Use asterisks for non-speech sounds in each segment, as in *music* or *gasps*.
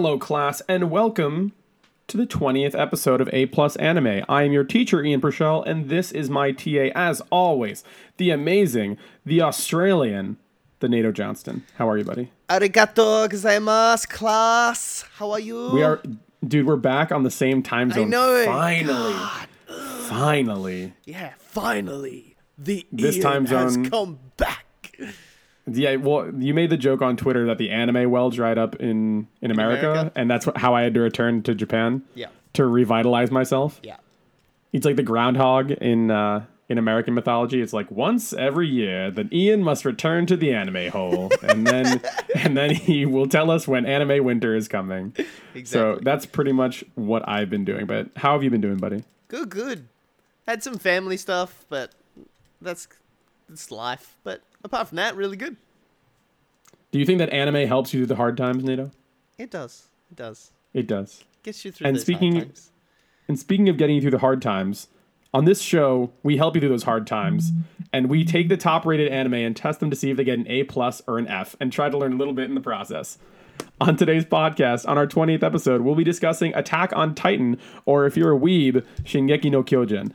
Hello, class, and welcome to the 20th episode of A Plus Anime. I am your teacher, Ian Preschel, and this is my TA, as always, the amazing, the Australian, the Nato Johnston. How are you, buddy? Arigato gozaimasu, class. How are you? We are, dude, we're back on the same time zone. I know it. Finally. Finally. Yeah, finally. The This Ian time has come back. Yeah, well, you made the joke on Twitter that the anime well dried up in, in America, America? and that's how I had to return to Japan Yeah. to revitalize myself. Yeah. It's like the groundhog in uh, in American mythology. It's like once every year that Ian must return to the anime hole, and then *laughs* and then he will tell us when anime winter is coming. Exactly. So that's pretty much what I've been doing. But how have you been doing, buddy? Good, good. Had some family stuff, but that's that's life. But apart from that, really good. Do you think that anime helps you through the hard times, Nato? It does. It does. It does. Gets you through And speaking- hard times. And speaking of getting you through the hard times, on this show, we help you through those hard times, and we take the top rated anime and test them to see if they get an A plus or an F, and try to learn a little bit in the process. On today's podcast, on our 20th episode, we'll be discussing Attack on Titan, or if you're a weeb, Shingeki no Kyojin.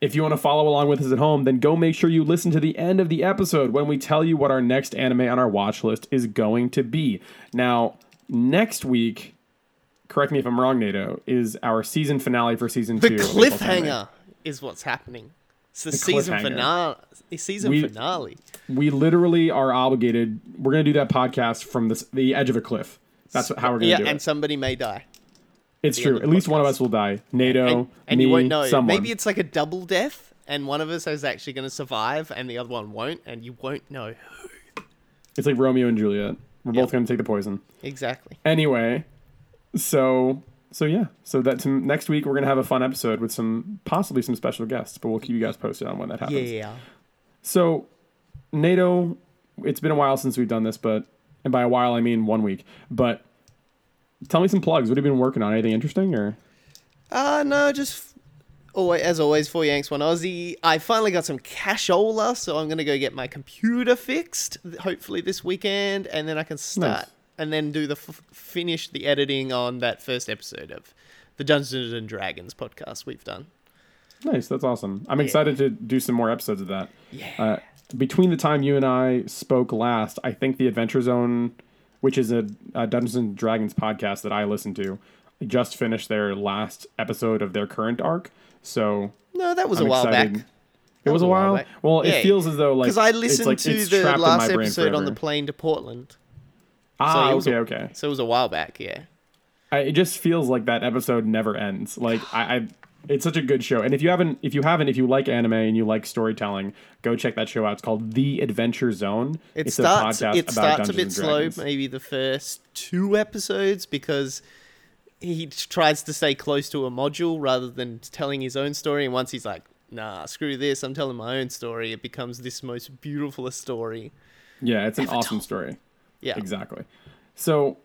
If you want to follow along with us at home, then go make sure you listen to the end of the episode when we tell you what our next anime on our watch list is going to be. Now, next week, correct me if I'm wrong, Nato, is our season finale for season The two. Anime. cliffhanger is what's happening. It's the, season finale. Season We- finale. We literally are obligated. We're going to do that podcast from the, the edge of a cliff. That's how we're going to Yeah, do it. Yeah, and somebody may die. It's true. At the least one of us will die. Nato, and, and me, you won't know. someone. Maybe it's like a double death, and one of us is actually going to survive, and the other one won't, and you won't know It's like Romeo and Juliet. We're Yep. both going to take the poison. exactly. Anyway, so so yeah, so that's next week we're going to have a fun episode with some possibly some special guests, but we'll keep you guys posted on when that happens. Yeah. So, Nato, it's been a while since we've done this, but and by a while I mean one week. But tell me some plugs. What have you been working on? Anything interesting or? Uh no, just always, as always Four Yanks One Aussie. I finally got some cashola, so I'm gonna go get my computer fixed. Hopefully this weekend, and then I can start Nice. and then do the f- finish the editing on that first episode of the Dungeons and Dragons podcast we've done. Nice, that's awesome. I'm excited to do some more episodes of that. Yeah. Uh, between the time you and I spoke last, I think the Adventure Zone, which is a, a Dungeons and Dragons podcast that I listen to, just finished their last episode of their current arc. So no, that was I'm a while excited. back. It was a while. back. Well, Yeah. it feels as though like Because I it's listened like- to it's the trapped in my last episode on the plane to Portland, Ah, was okay, a- okay. so it was a while back. Yeah. I, it just feels like that episode never ends. Like I, I, it's such a good show. And if you haven't, if you haven't, if you like anime and you like storytelling, go check that show out. It's called The Adventure Zone. It it's starts. a podcast It about starts a Dungeons bit slow, maybe the first two episodes, because he tries to stay close to a module rather than telling his own story. And once he's like, "Nah, screw this! I'm telling my own story," it becomes this most beautiful story. Yeah, it's an awesome told. story. Yeah. Exactly. So,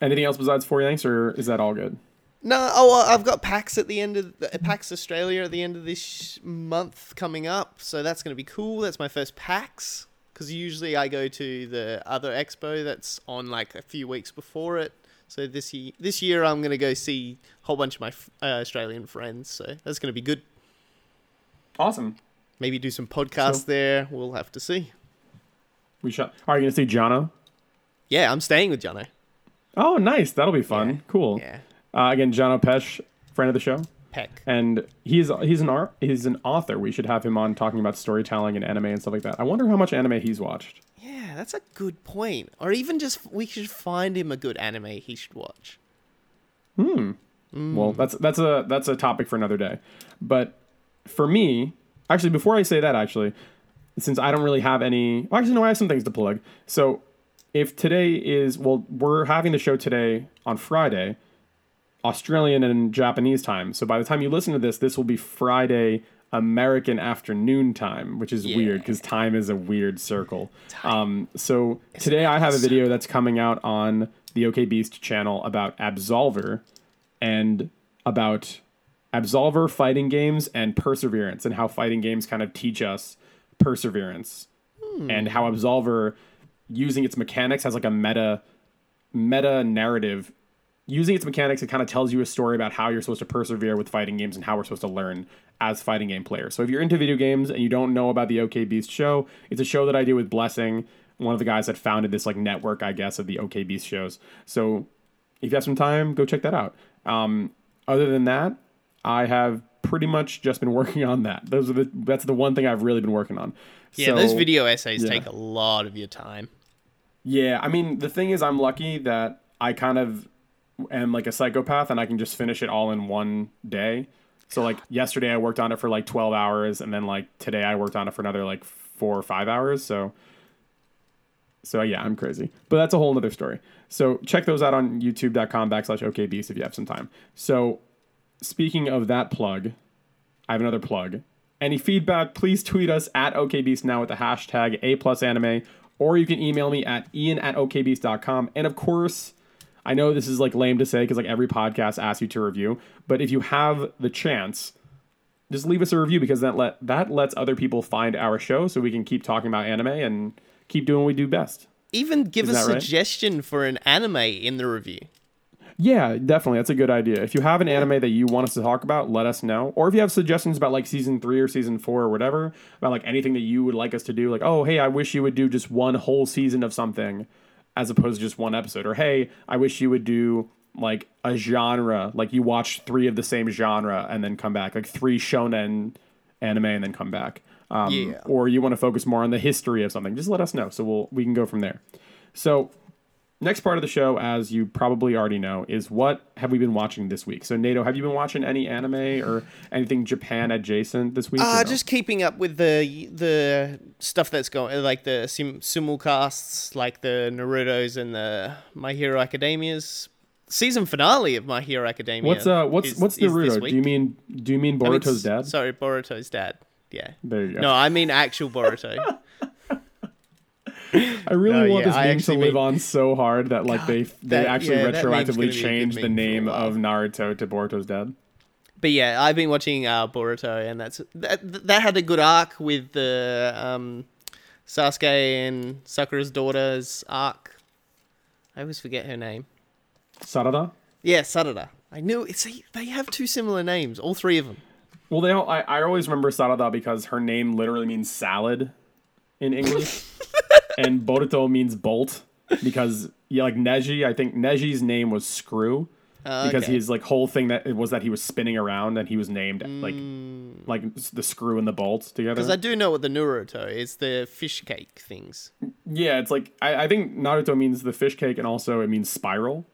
anything else besides Four Yanks, or is that all good? No, oh, I've got PAX at the end of the, PAX Australia at the end of this month coming up, so that's going to be cool. That's my first PAX because usually I go to the other expo that's on like a few weeks before it. So this year, this year I'm going to go see a whole bunch of my uh, Australian friends. So that's going to be good. Awesome. Maybe do some podcasts So- there. We'll have to see. We shot. Are you gonna see Jono? Yeah, I'm staying with Jono. Oh, nice. That'll be fun. Yeah. Cool. Yeah, Uh, again, Jono Pesh, friend of the show. Peck. and he's he's an art he's an author. We should have him on talking about storytelling and anime and stuff like that. I wonder how much anime he's watched. Yeah, that's a good point. Or even just we should find him a good anime he should watch. Hmm. Well, that's that's a that's a topic for another day. But for me, actually, before I say that, actually, since I don't really have any, well, actually, no, I have some things to plug. So if today is well, we're having the show today on Friday, Australian and Japanese time. So by the time you listen to this, this will be Friday American afternoon time, which is weird because time is a weird circle. Um, so today I have a video that's coming out on the OK Beast channel about Absolver and about Absolver fighting games and perseverance and how fighting games kind of teach us perseverance and how Absolver using its mechanics has like a meta meta narrative using its mechanics, it kind of tells you a story about how you're supposed to persevere with fighting games and how we're supposed to learn as fighting game players. So if you're into video games and you don't know about the OK Beast show, it's a show that I do with Blessing, one of the guys that founded this like network, I guess, of the OK Beast shows. So if you have some time, go check that out. Um, other than that, I have pretty much just been *laughs* working on that. Those are the that's the one thing I've really been working on. Yeah, So- those video essays yeah. take a lot of your time. Yeah, I mean the thing is, I'm lucky that I kind of am like a psychopath, and I can just finish it all in one day. So like *gasps* yesterday, I worked on it for like 12 hours, and then like today, I worked on it for another like four or five hours. So, so yeah, I'm crazy, but that's a whole other story. So check those out on YouTube.com backslash OKBeast if you have some time. So speaking of that plug, I have another plug. Any feedback, please tweet us at OKBeast now with the hashtag A plus anime, or you can email me at ian at okbeast.com. And of course, I know this is like lame to say because like every podcast asks you to review, but if you have the chance, just leave us a review because that let that lets other people find our show so we can keep talking about anime and keep doing what we do best. Even give a Is right? suggestion for an anime in the review. Yeah, definitely. That's a good idea. If you have an anime that you want us to talk about, let us know. Or if you have suggestions about like season three or season four or whatever, about like anything that you would like us to do, like, oh, hey, I wish you would do just one whole season of something as opposed to just one episode. Or hey, I wish you would do like a genre, like you watch three of the same genre and then come back, like three shonen anime and then come back. Um, Yeah. Or you want to focus more on the history of something, just let us know. So we'll we can go from there. So next part of the show, as you probably already know, is what have we been watching this week? So, Nato, have you been watching any anime or anything Japan adjacent this week? Uh, no? just keeping up with the the stuff that's going, like the sim- simulcasts, like the Naruto's and the My Hero Academia's season finale of My Hero Academia. what's uh what's is- what's Naruto? Do you mean do you mean I mean, Boruto's dad? Sorry, Boruto's dad. Yeah. There you go. No, I mean actual Boruto. *laughs* I really no, want yeah, this meme to live mean- on so hard that like they they that- actually yeah, that meme's gonna retroactively be a good changed the meme for a name of Naruto to Boruto's dad. But yeah, I've been watching uh, Boruto, and that's that, that had a good arc with the um, Sasuke and Sakura's daughter's arc. I always forget her name. Sarada? Yeah, Sarada. I knew it's they have two similar names, all three of them. Well, they all, I, I always remember Sarada because her name literally means salad in English, *laughs* and Boruto means bolt because yeah, like Neji. I think Neji's name was Screw Uh, because okay. his like whole thing that it was that he was spinning around and he was named like like the screw and the bolt together. Because I do know what the Naruto is, the fish cake things. yeah, it's like I, I think Naruto means the fish cake and also it means spiral.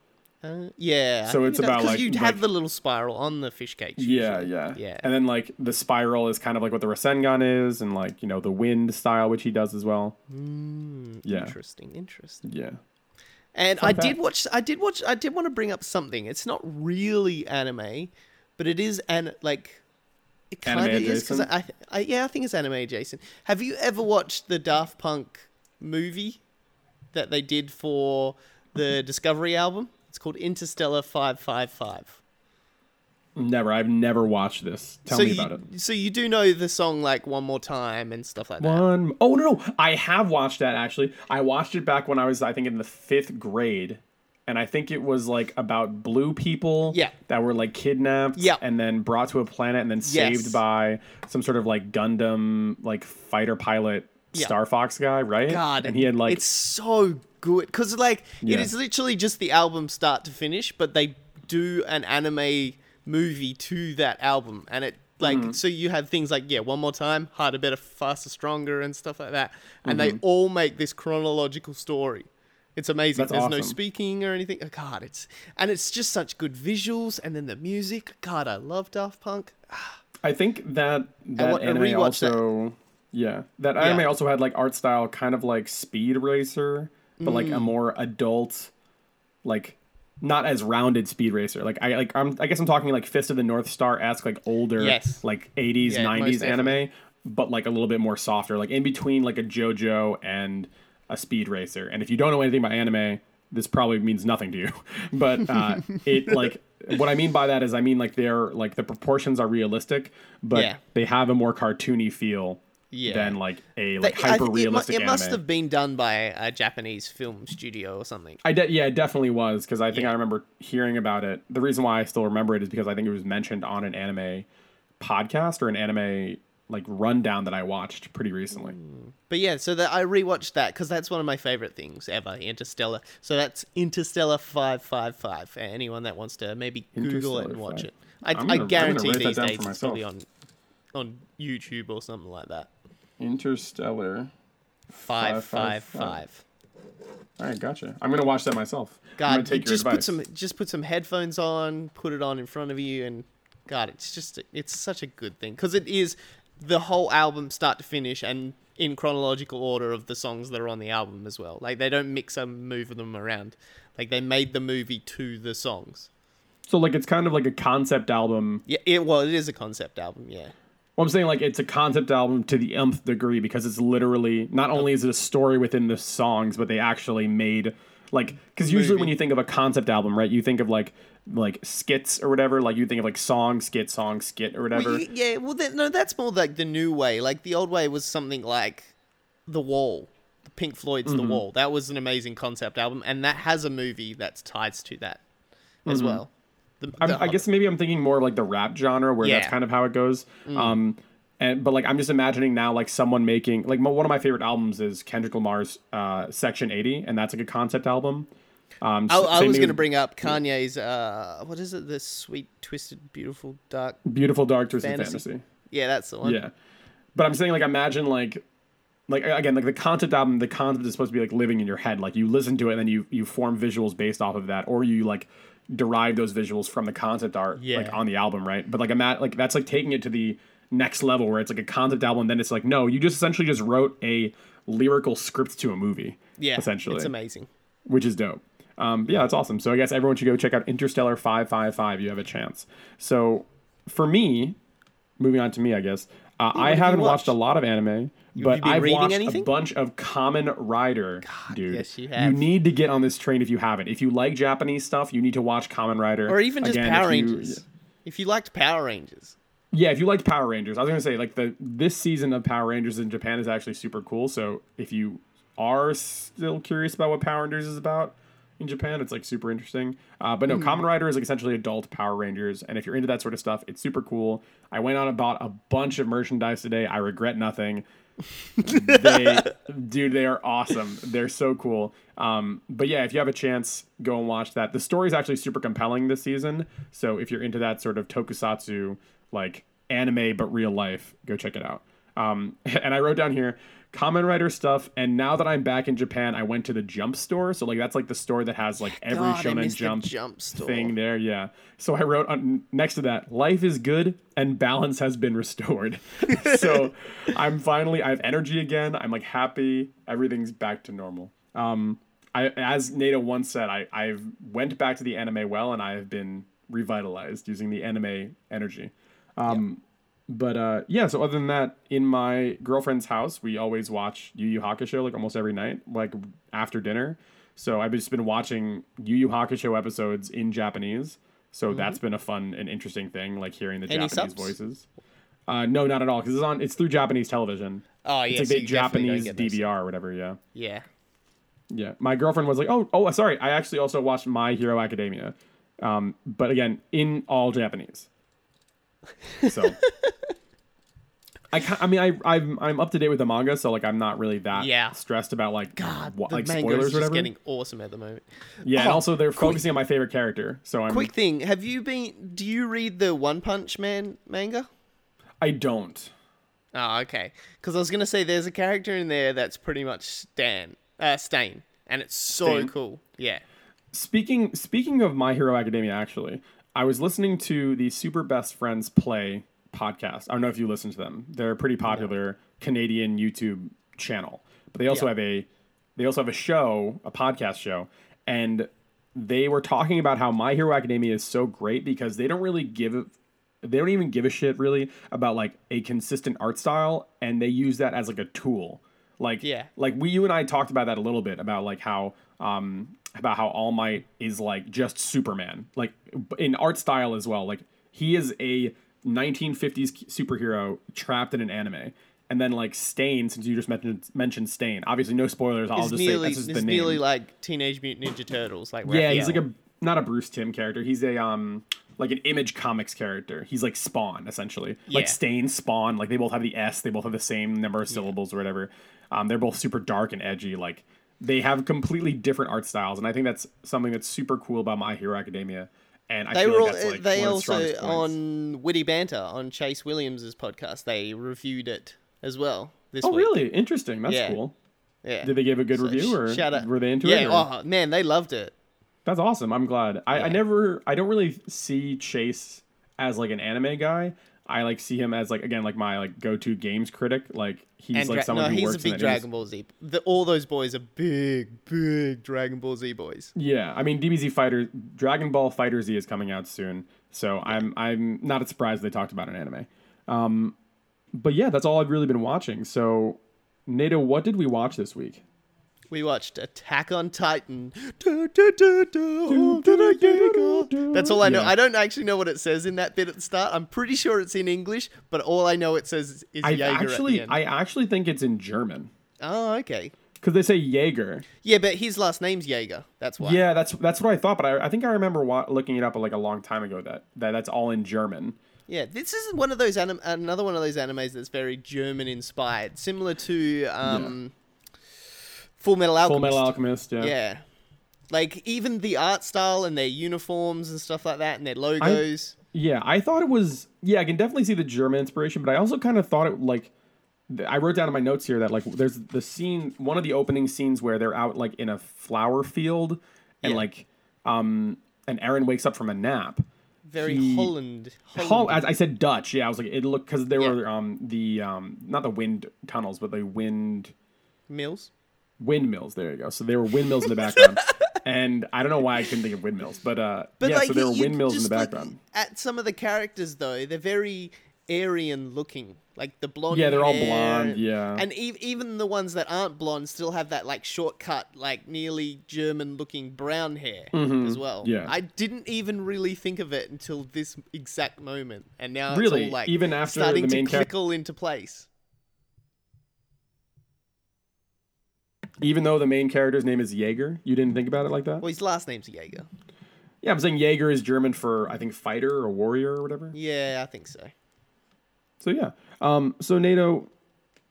Uh, yeah. So it's about, like- you like- have the little spiral on the fish cake. Yeah, yeah, Yeah. And then like the spiral is kind of like what the Rasengan is, and like you know the wind style which he does as well. yeah, Interesting, interesting. yeah. And Fun I did watch. I did watch. I did want to bring up something. It's not really anime, but it is an like. It Anime kind of is because adjacent? I, I yeah I think it's anime adjacent. Have you ever watched the Daft Punk movie that they did for the Discovery album? It's called Interstellar Five Five Five. Never. I've never watched this. Tell so me you, about it. So you do know the song like one more time and stuff like that. One. Oh no, no, I have watched that actually. I watched it back when I was, I think, in the fifth grade, and I think it was like about blue people. Yeah. That were like kidnapped. Yeah. And then brought to a planet and then Yes. saved by some sort of like Gundam like fighter pilot Yeah. Star Fox guy, right? God, And he had like it's so good because like Yeah. it is literally just the album start to finish, but they do an anime movie to that album, and it like Mm-hmm. so you have things like yeah, one more time, harder, better, faster, stronger, and stuff like that, and Mm-hmm. they all make this chronological story. It's amazing. That's There's no speaking or anything. Oh, God, it's and it's just such good visuals, and then the music. God, I love Daft Punk. *sighs* I think that that anime rewatched that. Yeah that anime Yeah. also had like art style kind of like Speed Racer, but like a Mm. more adult, like not as rounded Speed Racer. Like I like I'm I guess I'm talking like Fist of the North Star esque like older Yes. like 80s Yeah, 90s anime, definitely. but like a little bit more softer, like in between like a JoJo and a Speed Racer. And if you don't know anything about anime, this probably means nothing to you. *laughs* But uh, *laughs* it like what I mean by that is I mean like they're like the proportions are realistic, but Yeah. they have a more cartoony feel Yeah. than like a like hyper think it, mu- it must have been done by a Japanese film studio or something. I de- yeah, it definitely was because I think Yeah. I remember hearing about it. The reason why I still remember it is because I think it was mentioned on an anime podcast or an anime like rundown that I watched pretty recently. Mm. But yeah, so that I rewatched that because that's one of my favorite things ever, Interstellar. So that's Interstellar five five five for anyone that wants to maybe Google it and watch 5. it. I, gonna- I'm guarantee these days it's probably on on YouTube or something like that. Interstellar. Five Five, five five. All right, gotcha. I'm gonna watch that myself. God, take your just put some just put some headphones on, put it on in front of you, and God, it's just it's such a good thing because it is the whole album start to finish and in chronological order of the songs that are on the album as well. Like they don't mix and move them around. Like they made the movie to the songs. So like it's kind of like a concept album. Yeah, it well, it is a concept album. Yeah, Well, I'm saying like it's a concept album to the nth degree because it's literally not only is it a story within the songs, but they actually made like because usually when you think of a concept album, right, you think of like like skits or whatever. Like you think of like song, skit, song, skit or whatever. Well, yeah. Well, that, no, that's more like the new way. Like the old way was something like The Wall, Pink Floyd's Mm-hmm. The Wall. That was an amazing concept album, and that has a movie that's tied to that as well. The. I'm, the- I guess maybe I'm thinking more of like the rap genre where that's Yeah. Mm. kind of how it goes. Um, and but like I'm just imagining now like someone making like one of my favorite albums is Kendrick Lamar's uh, Section 80, and that's like a concept album. Um, I, I was going to bring up Kanye's. Uh, what is it? The sweet, twisted, beautiful, dark. Beautiful Dark Twisted Fantasy. Fantasy. Yeah, that's the one. Yeah, but I'm saying like imagine like like again like the concept album the concept is supposed to be like living in your head like you listen to it and then you you form visuals based off of that or you like derive those visuals from the concept art like on the album right but like I'm at like that's like taking it to the next level where it's like a concept album and then it's like no you just essentially just wrote a lyrical script to a movie yeah. essentially it's amazing. which is dope. Um, yeah, that's awesome. So I guess everyone should go check out Interstellar 555. You have a chance. So for me, moving on to me, I guess, uh, I have you haven't watched watched? a lot of anime, you but I've watched a bunch of Kamen Rider, God, dude. yes, you have. need to get on this train if you haven't. If you like Japanese stuff, you need to watch Kamen Rider. Or even just Again, Power if you- Rangers. If you liked Power Rangers, yeah, if you liked Power Rangers, I was gonna say like the this season of Power Rangers in Japan is actually super cool. So if you are still curious about what Power Rangers is about in Japan, it's like super interesting. Uh, but no, Hmm. Kamen Rider is like essentially adult Power Rangers, and if you're into that sort of stuff, it's super cool. I went out and bought a bunch of merchandise today. I regret nothing. they, *laughs* dude, they are awesome. They're so cool. Um, but yeah, if you have a chance, go and watch that. The story is actually super compelling this season. So if you're into that sort of tokusatsu, like anime but real life, go check it out. Um, *laughs* and I wrote down here Kamen Rider stuff. And now that I'm back in Japan, I went to the Jump store. So like that's like the store that has like every God, Shonen missed the Jump Jump thing there. Yeah. So I wrote on next to that, life is good and balance has been restored. *laughs* so I'm finally I have energy again. I'm like happy. Everything's back to normal. Um, I as Nato once said, I I've went back to the anime well and I have been revitalized using the anime energy. Um, But uh, yeah, so other than that, in my girlfriend's house, we always watch Yu Yu Hakusho like almost every night, like after dinner. So I've just been watching Yu Yu Hakusho episodes in Japanese. So that's been a fun and interesting thing, like hearing the Mm-hmm. Any Japanese subs? voices. Uh, no, not at all, because it's on. It's through Japanese television. Oh, It's yeah, like so the you definitely don't Japanese. DVR or whatever. Yeah, Yeah. yeah. My girlfriend was like, "Oh, oh, sorry. I actually also watched My Hero Academia, um, but again, in all Japanese." So, I, I mean, I, I'm, I'm up to date with the manga, so like, I'm not really that Yeah. stressed about like, God, what, the like manga spoilers just whatever. getting awesome at the moment. yeah, and Oh, also they're quick- focusing on my favorite character, so I'm. Quick thing, have you been? Do you read the One Punch Man manga? I don't. Oh, okay. Because I was gonna say there's a character in there that's pretty much Stan, uh, Stain, and it's so Stain? cool. Yeah. Speaking speaking of My Hero Academia, actually, I was listening to the Super Best Friends Play podcast. I don't know if you listen to them. They're a pretty popular Canadian YouTube channel, but they also Yeah. have a they also have a show, a podcast show, and they were talking about how My Hero Academia is so great because they don't really give it they don't even give a shit really about like a consistent art style and they use that as like a tool like Yeah. like we you and i talked about that a little bit about like how um about how all might is like just superman like in art style as well like he is a 1950s superhero trapped in an anime and then like Stain, since you just mentioned mentioned Stain. Obviously, no spoilers. I'll It's just nearly, say this is the name. nearly like Teenage Mutant Ninja Turtles. Like yeah, he's like a not a Bruce Timm character. He's a um like an Image Comics character. He's like Spawn essentially, like Stain, Spawn. Like they both have the S. They both have the same number of syllables or whatever. Um, they're both super dark and edgy. Like they have completely different art styles, and I think that's something that's super cool about My Hero Academia. And I They feel like all, that's like they one of the also points. on Witty Banter on Chase Williams's podcast. They reviewed it as well this Oh, week. really? Interesting. That's Yeah. cool. Yeah. Did they give a good So review, or shout out- were they into yeah, it? or- oh man, they loved it. That's awesome. I'm glad. I, I never, I don't really see Chase as like an anime guy. I like see him as like again like my like go to games critic. Like he's and like Dra- someone no, who he's works a in big Dragon Ball Z. The, all those boys are big, big Dragon Ball Z boys. Yeah, I mean DBZ Fighter, Dragon Ball Fighter Z is coming out soon, so I'm I'm not surprised they talked about an anime. Um, but yeah, that's all I've really been watching. So, Nato, what did we watch this week? We watched Attack on Titan. That's all I know. Yeah. I don't actually know what it says in that bit at the start. I'm pretty sure it's in English, but all I know it says is, is I Jaeger actually. I actually think it's in German Oh, okay. because they say Jaeger. Yeah, but his last name's Jaeger. That's why. Yeah, that's that's what I thought, but I, I think I remember wa- looking it up like a long time ago that, that that's all in German. Yeah, this is one of those anim- another one of those animes that's very German inspired, similar to um, Full Metal Alchemist. Full Metal Alchemist, yeah. Yeah, like even the art style and their uniforms and stuff like that, and their logos. Yeah, I thought it was. Yeah, I can definitely see the German inspiration, but I also kind of thought it like. I wrote down in my notes here that like there's the scene, one of the opening scenes where they're out like in a flower field, and Yeah. like, um, and Eren wakes up from a nap. very he- Holland. Hol- Holland. as I said Dutch, yeah, I was like it looked because there Yeah. were um the um not the wind tunnels, but the wind Mills. Windmills. There you go. So there were windmills in the background, *laughs* and I don't know why I couldn't think of windmills, but uh, But yeah, like so there were windmills in the background. At some of the characters though, they're very Aryan looking, like the blonde. Yeah, they're all blonde, yeah. and e- even the ones that aren't blonde still have that like shortcut, like nearly German looking brown hair as well. Mm-hmm. yeah. I didn't even really think of it until this exact moment, and now it's Really? all like Even after starting the main to char- click into place. Even though the main character's name is Jaeger, you didn't think about it like that? Well, his last name's Jaeger. Yeah, I'm saying Jaeger is German for I think fighter or warrior or whatever. Yeah, I think so. So yeah. Um. So Nato,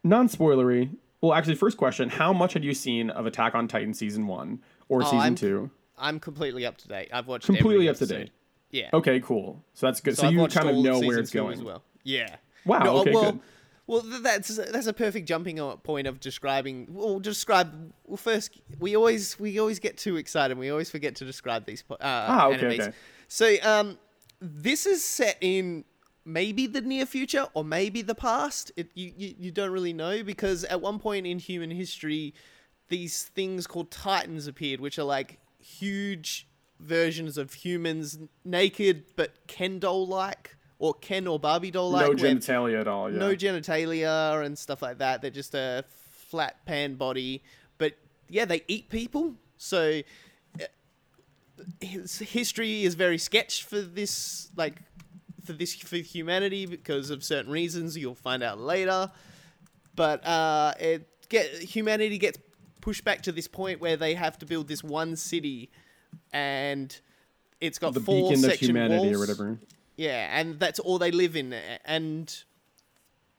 non-spoilery. Well, actually, first question: How much had you seen of Attack on Titan season one or season Oh, I'm- two? I'm completely up to date. I've watched Completely up to date. Yeah. Okay, cool. So that's good. So, I've you kind of know where it's going. as well. Yeah. Wow, No, okay, well, good. Well, that's that's a perfect jumping point of describing. Well, describe. Well, first, we always we always get too excited. We always forget to describe these uh, Ah, okay, animes. okay. So, um, this is set in maybe the near future or maybe the past. It you, you you don't really know because at one point in human history, these things called titans appeared, which are like huge versions of humans, naked but Ken doll like or Ken or Barbie doll like. no genitalia at all. Yeah. no genitalia and stuff like that. They're just a flat pan body, but yeah, they eat people. So uh, his history is very sketched for this, like for this for humanity because of certain reasons. You'll find out later, but uh, it get humanity gets pushed back to this point where they have to build this one city, and it's got the four beacon of humanity walls. or whatever. Yeah, and that's all they live in, and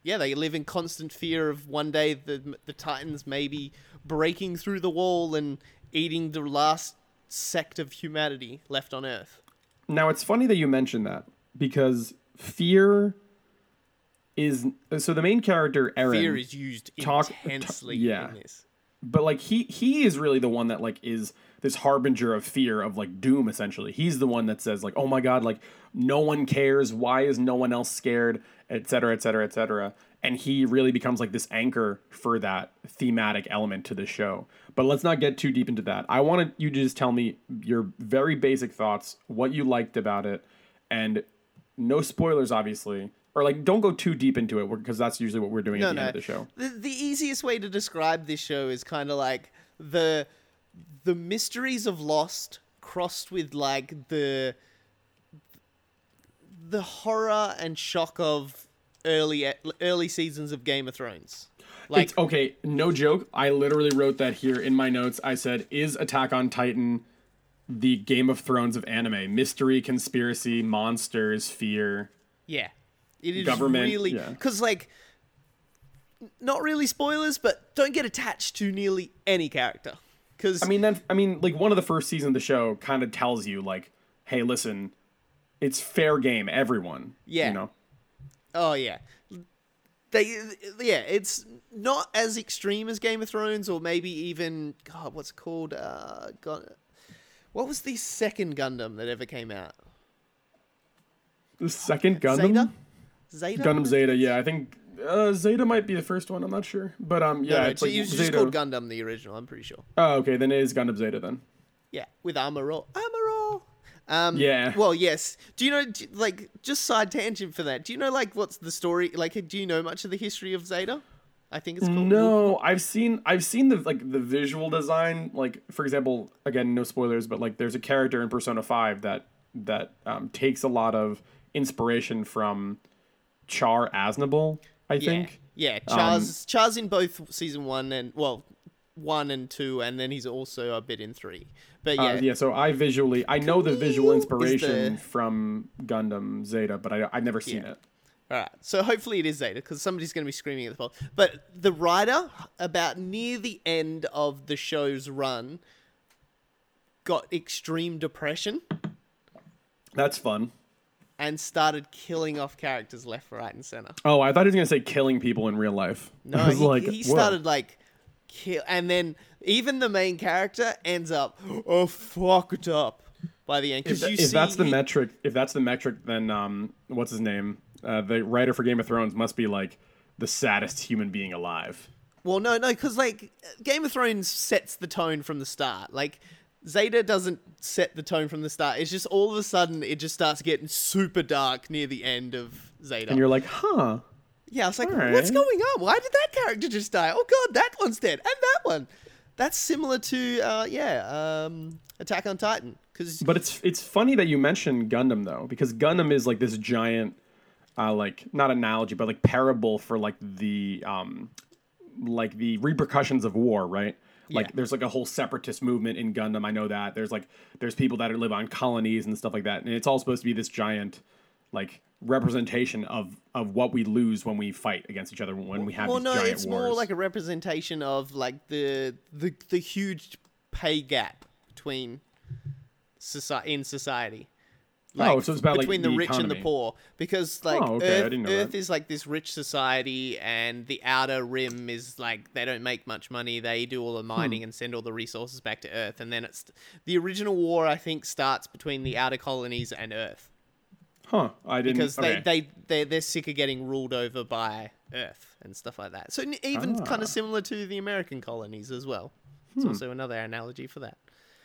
yeah, they live in constant fear of one day the the Titans maybe breaking through the wall and eating the last sect of humanity left on Earth. Now it's funny that you mentioned that because fear is so the main character Eren. Fear is used talk- intensely yeah. But like he he is really the one that like is this harbinger of fear of like doom essentially. He's the one that says like oh my god like no one cares. Why is no one else scared? Et cetera, et cetera, et cetera. and he really becomes like this anchor for that thematic element to the show. But let's not get too deep into that. I wanted you to just tell me your very basic thoughts what you liked about it and no spoilers obviously or like don't go too deep into it because that's usually what we're doing No, at the no. end of the show The, the easiest way to describe this show is kind of like the the mysteries of Lost crossed with like the the horror and shock of early early seasons of Game of Thrones. Like it's okay, no joke. I literally wrote that here in my notes. I said, "Is Attack on Titan the Game of Thrones of anime? Mystery, conspiracy, monsters, fear." yeah, it is Government, really yeah. because like not really spoilers, but don't get attached to nearly any character. Because I mean, then I mean, like one of the first seasons of the show kind of tells you, like, "Hey, listen, it's fair game, everyone." Yeah. you know. Oh yeah, they yeah. It's not as extreme as Game of Thrones, or maybe even God, what's it called? Uh, God, what was the second Gundam that ever came out? The second Gundam. Zeta. Gundam Zeta. Yeah, I think uh, Zeta might be the first one. I'm not sure, but um, yeah, No, no, it's like it's just Zeta. called Gundam, the original. I'm pretty sure. oh, okay, then it is Gundam Zeta then. Yeah, with Amuro. Amuro. Um, Yeah. Well, yes. Do you know, do- like, just side tangent for that? Do you know, like, what's the story? Like, do you know much of the history of Zeta? I think it's called. No, I've seen I've seen the like the visual design. Like for example, again, no spoilers, but like there's a character in Persona Five that that um, takes a lot of inspiration from Char Aznable. I Yeah. think. Yeah, Um, Char's Char's in both season one and well, one and two, and then he's also a bit in three. But yeah, Uh, yeah, so I visually I know the visual inspiration the- from Gundam Zeta, but I I've never seen Yeah. it. All right, so hopefully it is Zeta because somebody's going to be screaming at the phone. But the writer, about near the end of the show's run, got extreme depression That's fun. And started killing off characters left, right, and center. Oh, I thought he was gonna say killing people in real life. *laughs* No, he, like, he started like kill, and then even the main character ends up oh fucked up by the end If, if see that's the he- metric, if that's the metric, then um, what's his name? Uh, the writer for Game of Thrones must be like the saddest human being alive. Well, no, no, because like Game of Thrones sets the tone from the start. Like Zeta doesn't set the tone from the start. It's just all of a sudden it just starts getting super dark near the end of Zeta. And you're like, huh? yeah, I was like, alright. what's going on? Why did that character just die? Oh god, that one's dead, and that one. That's similar to uh, yeah, um, Attack on Titan. Because But it's it's funny that you mentioned Gundam though, because Gundam is like this giant, uh, like not analogy, but like parable for like the um, like the repercussions of war, right? Like Yeah. there's like a whole separatist movement in Gundam. I know that there's like there's people that live on colonies and stuff like that, and it's all supposed to be this giant, like representation of of what we lose when we fight against each other when we have well, these no, giant it's wars. more like a representation of like the the the huge pay gap between society in society. Oh, so it's about, like, between the, the rich and the poor, because like Oh, okay, Earth, Earth is like this rich society, and the outer rim is like they don't make much money. They do all the mining Hmm. and send all the resources back to Earth, and then it's the original war. I think starts between the outer colonies and Earth huh? I didn't because okay. they, they they they're sick of getting ruled over by Earth and stuff like that. So even kind Ah. Hmm. of similar to the American colonies as well. It's also another analogy for that.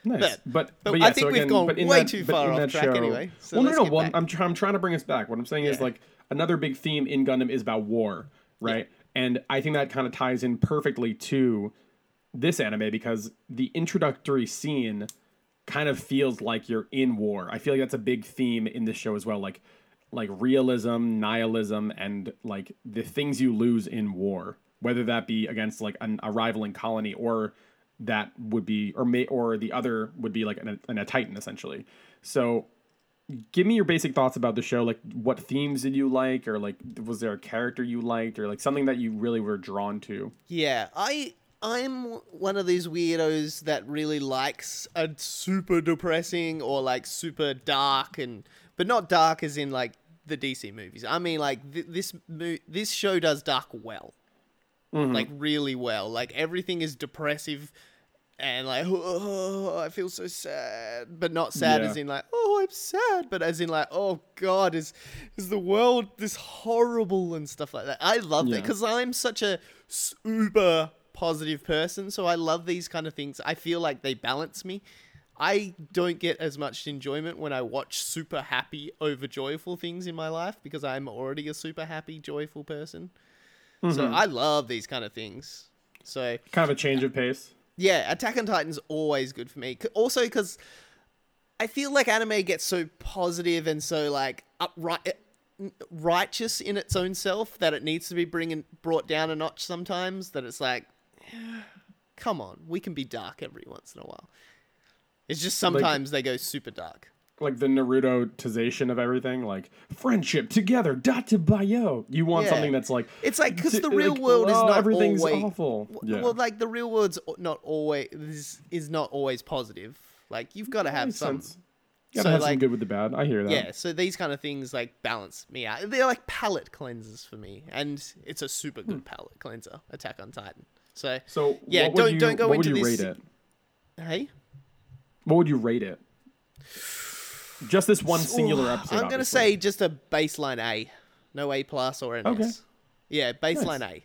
Nice. But- But but but, I think so we've gone way that- too far off track show- anyway, so well, no, let's no, well. I'm tr- I'm trying to bring us back. What I'm saying is like another big theme in Gundam is about war, right? And I think that kind of ties in perfectly to this anime because the introductory scene kind of feels like you're in war. I feel like that's a big theme in this show as well, like like realism, nihilism, and like the things you lose in war, whether that be against like an, a rivaling colony or that would be or may or the other would be like an, an, a titan essentially. So give me your basic thoughts about the show like what themes did you like or like was there a character you liked or like something that you really were drawn to Yeah, I I'm one of these weirdos that really likes a super depressing or like super dark and but not dark as in like the DC movies. I mean like th- this mo- this show does dark well. Mm-hmm. Like really well. Like everything is depressive and like oh, oh I feel so sad, but not sad Yeah. as in like oh I'm sad, but as in like oh god is is the world this horrible and stuff like that. I love that because I'm such a super positive person, so I love these kind of things. I feel like they balance me. I don't get as much enjoyment when I watch super happy, over joyful things in my life because I'm already a super happy, joyful person. So mm-hmm. I love these kind of things. So kind of a change of pace yeah, Attack on Titan's always good for me. Also, because I feel like anime gets so positive and so like upright, eh, righteous in its own self that it needs to be bringing brought down a notch sometimes. That it's like, come on, we can be dark every once in a while. It's just sometimes they go super dark. Like the Naruto-tization of everything, like friendship together, dattebayo. You want Yeah. something that's like It's like because the real like, world is oh, not everything's always awful. w- Yeah. Well, like the real world's not always is, is not always positive. Like you've got to have some. sense. You gotta so, have some good with the bad. I hear that. Yeah, so these kind of things like balance me out. They're like palate cleansers for me, and it's a super good hmm. palate cleanser. Attack on Titan. So So Yeah, don't- you, don't go what into would you this- rate it? hey, What would you rate it? Just this one singular episode. I'm gonna obviously. say just a baseline A, no A plus or an Okay. S. Yeah, baseline A.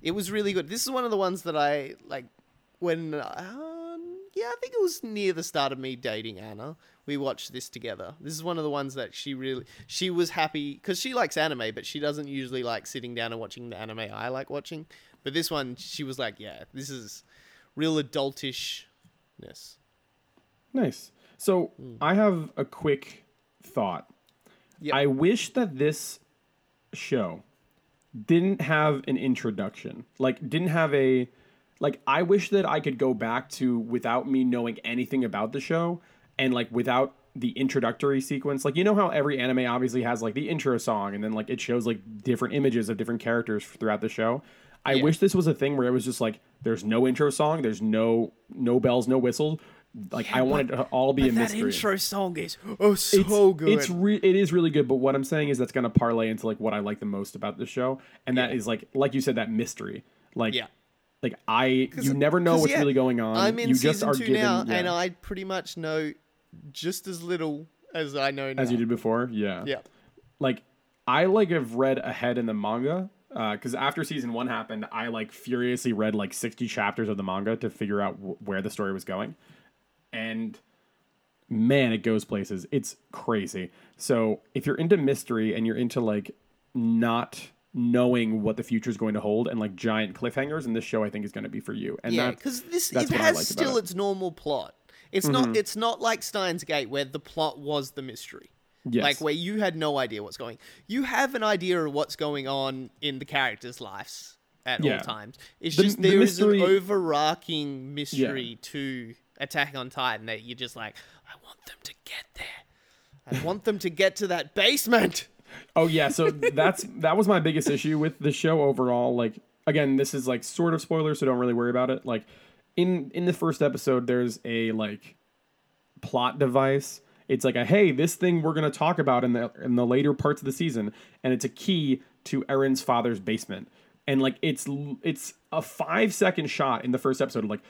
It was really good. This is one of the ones that I like when. Um, yeah, I think it was near the start of me dating Anna. We watched this together. This is one of the ones that she really she was happy because she likes anime, but she doesn't usually like sitting down and watching the anime I like watching. But this one, she was like, "Yeah, this is real adultishness." Nice. So Hmm. I have a quick thought. Yep. I wish that this show didn't have an introduction. Like didn't have a like I wish that I could go back to without me knowing anything about the show and like without the introductory sequence. Like you know how every anime obviously has like the intro song and then like it shows like different images of different characters throughout the show. I Yeah. wish this was a thing where it was just like there's no intro song, there's no no bells, no whistles. Like I want it to all be a that mystery intro song is oh so it's, good. It's re- it is really good, but what I'm saying is that's gonna parlay into like what I like the most about the show, and that Yeah. is like like you said that mystery. Like Yeah. like I you never know what's yeah, really going on. I'm in you season just are two given now, yeah, and I pretty much know just as little as I know now. as you did before. Yeah. Yeah. Like I like have read ahead in the manga uh, because after season one happened, I like furiously read like 60 chapters of the manga to figure out w- where the story was going, and man, it goes places. It's crazy. So if you're into mystery and you're into like not knowing what the future is going to hold and like giant cliffhangers, and this show I think is going to be for you. And Yeah, because this it has about still it. Mm-hmm. its normal plot. It's not. It's not like Steins Gate where the plot was the mystery. Yes. Like where you had no idea what's going. You have an idea of what's going on in the characters' lives at Yeah. all times. It's The- just the there is mystery- an overarching mystery to Attack on Titan that you're just like, I want them to get there. I want them to get to that basement. Oh yeah, so that's that was my biggest issue with the show overall. Like again, this is like sort of spoilers, so don't really worry about it. Like in in the first episode, there's a like plot device. It's like a hey, this thing we're gonna talk about in the in the later parts of the season, and it's a key to Eren's father's basement. And like it's it's a five second shot in the first episode of like,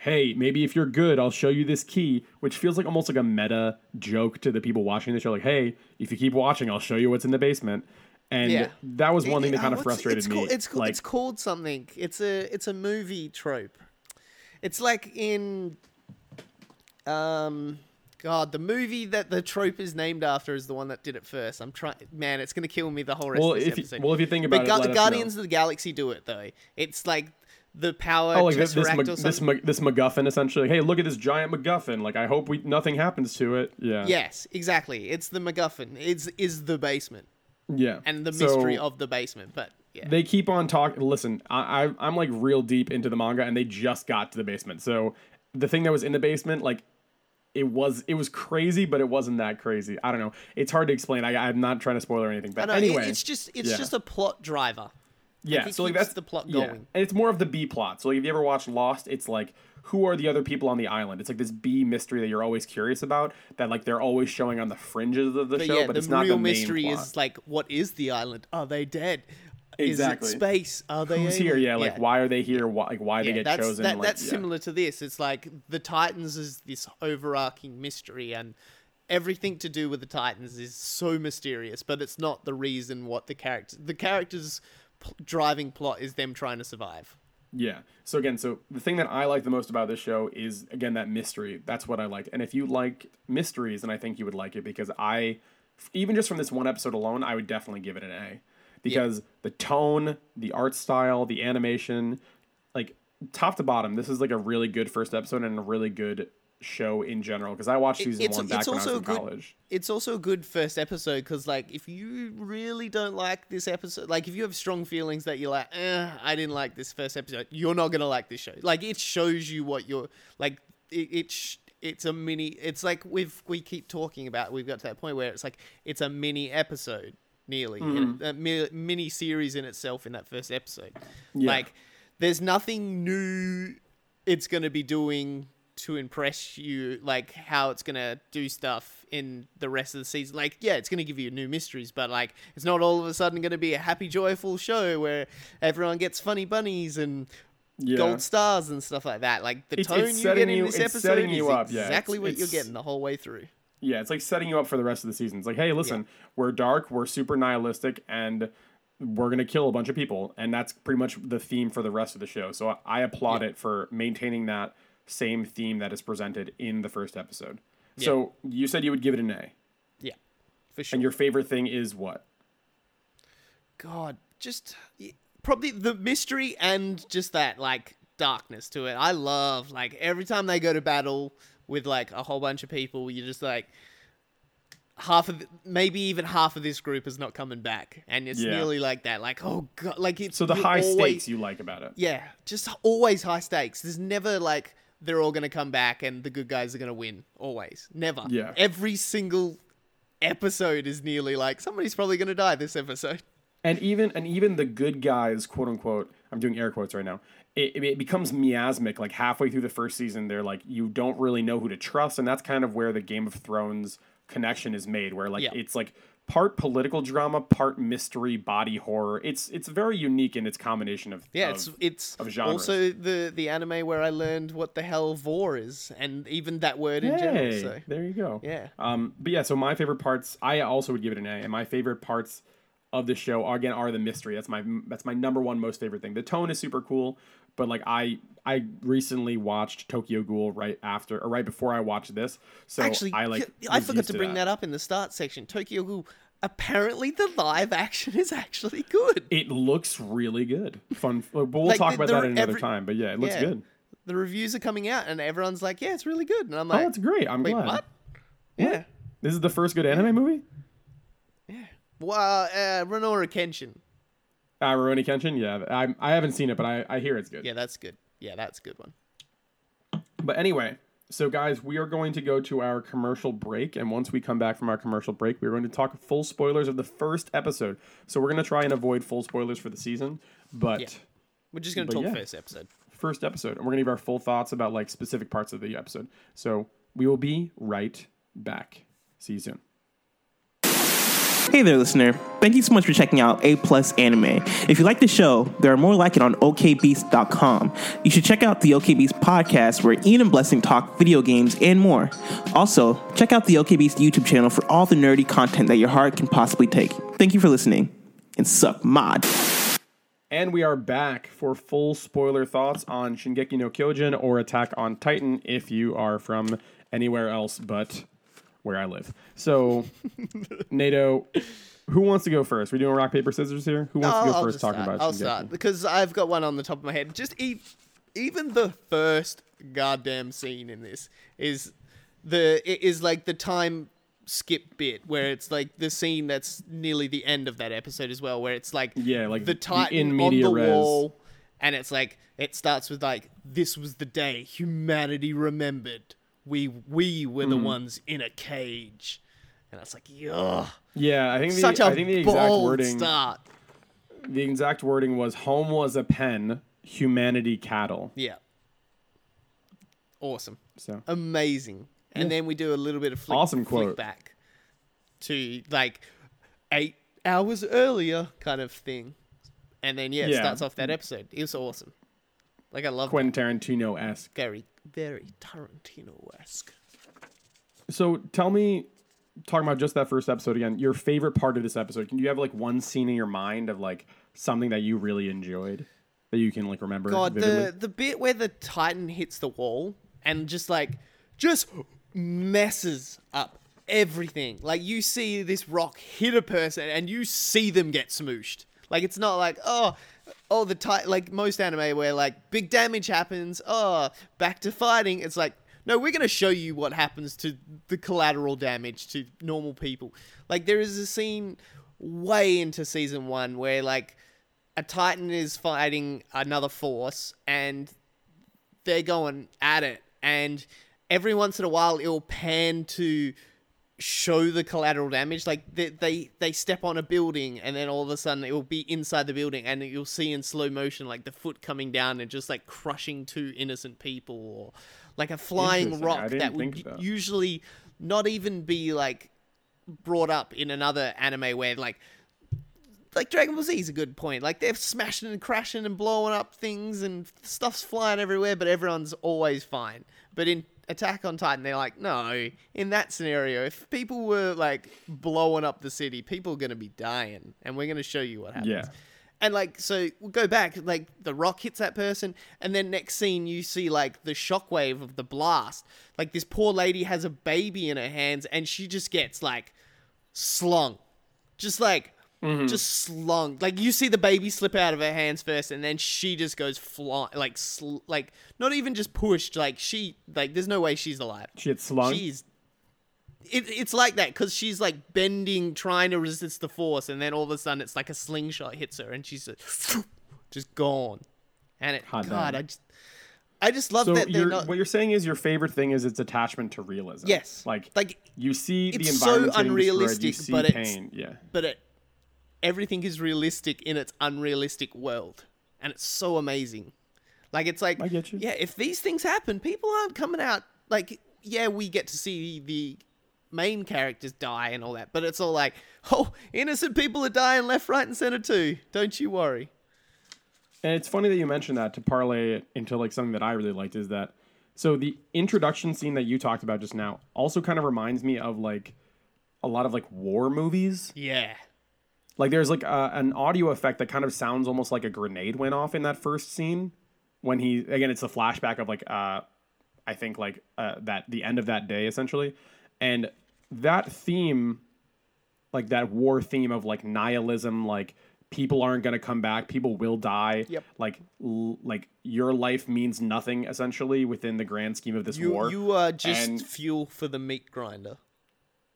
hey, maybe if you're good, I'll show you this key, which feels like almost like a meta joke to the people watching the show. Like, hey, if you keep watching, I'll show you what's in the basement. And Yeah. that was one thing that Uh, kind of frustrated it's me. Called, it's, like, it's called something. It's a it's a movie trope. It's like in um God, the movie that the trope is named after is the one that did it first. I'm trying man, it's gonna kill me the whole rest well, of this if you, episode. well, if you think about it, the. Guardians of the Galaxy do it though. It's like the power Oh, like this this, this, this MacGuffin essentially. Hey, look at this giant MacGuffin. Like, I hope we nothing happens to it. Yeah. yes, exactly. It's the MacGuffin. It's is the basement Yeah. and the So- mystery of the basement. But yeah, they keep on talking. Listen, I, I I'm like real deep into the manga, and they just got to the basement. So the thing that was in the basement, like it was it was crazy, but it wasn't that crazy. I don't know. It's hard to explain. I, I'm not trying to spoil or anything. But know, anyway, it's just it's yeah. just a plot driver. yeah. So like that's the plot yeah. going. and it's more of the B plot. So like, if you ever watched Lost, it's like who are the other people on the island? It's like this B mystery that you're always curious about. That like they're always showing on the fringes of the But show, yeah, but the it's not the main mystery plot. is like, what is the island? Are they dead? Exactly. Is it space? Are they Who's alien? here? Yeah, like why are they here? Why, like why Yeah, they get chosen? that, like, that's yeah. similar to this. It's like the Titans is this overarching mystery, and everything to do with the Titans is so mysterious. But it's not the reason what the characters. The characters' p- driving plot is them trying to survive. Yeah. So again, so the thing that I like the most about this show is again that mystery. That's what I like. And if you like mysteries, then I think you would like it because I, even just from this one episode alone, I would definitely give it an A because the tone, the art style, the animation, like top to bottom, this is like a really good first episode and a really good show in general because I watched season it's- one back it's when I was also in good- college. it's also a good first episode because like if you really don't like this episode like if you have strong feelings that you're like eh, i didn't like this first episode you're not gonna like this show. Like it shows you what you're like it, it sh- it's a mini it's like we've we keep talking about we've got to that point where it's like it's a mini episode nearly in- mm-hmm. a mi- mini series in itself in that first episode Yeah. like there's nothing new it's going to be doing to impress you like how it's going to do stuff in the rest of the season like yeah it's going to give you new mysteries but like it's not all of a sudden going to be a happy joyful show where everyone gets funny bunnies and Yeah. gold stars and stuff like that like the It's- tone it's you get in you- this episode is up, yeah. exactly It's- what you're getting the whole way through Yeah, it's like setting you up for the rest of the season. It's like, hey, listen, we're dark, we're super nihilistic, and we're gonna kill a bunch of people, and that's pretty much the theme for the rest of the show. So I, I applaud it for maintaining that same theme that is presented in the first episode. So you said you would give it an A, yeah for sure and your favorite thing is what? God, just probably the mystery and just that like darkness to it. I love like every time they go to battle with like a whole bunch of people, you're just like half of maybe even half of this group is not coming back, and it's Yeah. nearly like that. Like oh god, like it's So the high always- stakes you like about it. Yeah, just always high stakes. There's never like they're all gonna come back and the good guys are gonna win. Always, never. Yeah. Every single episode is nearly like somebody's probably gonna die this episode. and even and even the good guys quote unquote i'm doing air quotes right now it, it becomes miasmic like halfway through the first season they're like you don't really know who to trust and that's kind of where the game of thrones connection is made where like Yeah. it's like part political drama part mystery body horror it's it's very unique in its combination of Yeah, of- it's it's of genres. also the the anime where I learned what the hell vor is, and even that word in general. So there you go Yeah. um but yeah so my favorite parts i also would give it an a and my favorite parts of the show again are the mystery that's my that's my number one most favorite thing the tone is super cool but like i i recently watched tokyo ghoul right after or right before i watched this so actually, i like *laughs* I forgot used to bring that. up in the start section. Tokyo Ghoul. Apparently, the live action is actually good. it looks really good fun but we'll Like, talk the- about the- that another every- time but yeah it looks Yeah. good The reviews are coming out, and everyone's like, "Yeah, it's really good." And I'm like, oh it's great i'm "Wait, glad what?" Yeah, this is the first good anime movie yeah. Well, uh, Renora Kenshin. Uh Rurouni Kenshin yeah I, I haven't seen it but I, I hear it's good Yeah, that's good. Yeah, that's a good one. But anyway, so guys, we are going to go to our commercial break, and once we come back from our commercial break, we're going to talk full spoilers of the first episode. So we're going to try and avoid full spoilers for the season, but Yeah. We're just gonna But talk yeah. first episode. first episode, and we're going to give our full thoughts about like specific parts of the episode. So we will be right back. See you soon. Hey there, listener. Thank you so much for checking out A Plus Anime. If you like the show, there are more like it on OKBeast.com. You should check out the OKBeast podcast where Ian and Blessing talk video games and more. Also, check out the OKBeast YouTube channel for all the nerdy content that your heart can possibly take. Thank you for listening, and suck mod. And we are back for full spoiler thoughts on Shingeki no Kyojin or Attack on Titan if you are from anywhere else but where I live. So, *laughs* Nato, who wants to go first? We're doing rock paper scissors here? Who wants to go first talking about I'll Shingeki? start because I've got one on the top of my head. Just e- even the first goddamn scene in this is the it is like the time skip bit where it's like the scene that's nearly the end of that episode as well, where it's like Yeah, like the the Titan in on the res. wall, and it's like it starts with like this was the day humanity remembered. We we were Mm-hmm. the ones in a cage. And it's like, yeah, Yeah, I think the, such a I think the exact wording start. the exact wording was home was a pen, humanity cattle. Yeah. Awesome. So Amazing. And then we do a little bit of flick, Awesome flick back to like eight hours earlier kind of thing. And then yeah, it Yeah. starts off that episode. It was awesome. Like I love Quentin Tarantino esque. very very Tarantino esque. So tell me, talking about just that first episode again, your favorite part of this episode. Can you have like one scene in your mind of like something that you really enjoyed that you can like remember? God, vividly? the the bit where the Titan hits the wall and just like just messes up everything. Like you see this rock hit a person and you see them get smooshed. Like it's not like oh oh the Titan like most anime where like big damage happens. Oh, back to fighting. It's like no, we're gonna show you what happens to the collateral damage to normal people. Like there is a scene way into season one where like a Titan is fighting another force and they're going at it and every once in a while it'll pan to show the collateral damage like they, they they step on a building and then all of a sudden it will be inside the building and you'll see in slow motion like the foot coming down and just like crushing two innocent people or like a flying rock that would that. usually not even be like brought up in another anime where like like Dragon Ball Z is a good point. Like they're smashing and crashing and blowing up things and stuff's flying everywhere, but everyone's always fine. But in Attack on Titan, they're like, no. In that scenario, if people were like blowing up the city, people are gonna be dying, and we're gonna show you what happens. Yeah. And like, so we'll go back, like the rock hits that person, and then next scene you see like the shockwave of the blast. Like this poor lady has a baby in her hands, and she just gets like slung, just like Mm-hmm. just slung. Like you see the baby slip out of her hands first, and then she just goes flying, like sl- like not even just pushed. Like she, like there's no way she's alive. She gets slung. She's. It, it's like that because she's like bending, trying to resist the force, and then all of a sudden it's like a slingshot hits her, and she's just, *sniffs* just gone. And it, Hot God, damn. I just, I just love so that you're, not. what you're saying is your favorite thing is its attachment to realism. Yes. Like Like, you see the it's so environment getting destroyed, you see but it's- pain. Yeah. but it, everything is realistic in its unrealistic world, and it's so amazing. Like it's like, I get you. yeah, if these things happen, people aren't coming out. Like, yeah, we get to see the main characters die and all that, but it's all like, oh, innocent people are dying left, right, and center too. Don't you worry. And it's funny that you mentioned that to parlay it into like something that I really liked is that so the introduction scene that you talked about just now also kind of reminds me of like a lot of like war movies. Yeah. Like there's like a, an audio effect that kind of sounds almost like a grenade went off in that first scene when he again it's a flashback of like uh I think like uh, that the end of that day essentially and that theme like that war theme of like nihilism like people aren't going to come back people will die Yep. like l- like your life means nothing essentially within the grand scheme of this You war you are just And- fuel for the meat grinder.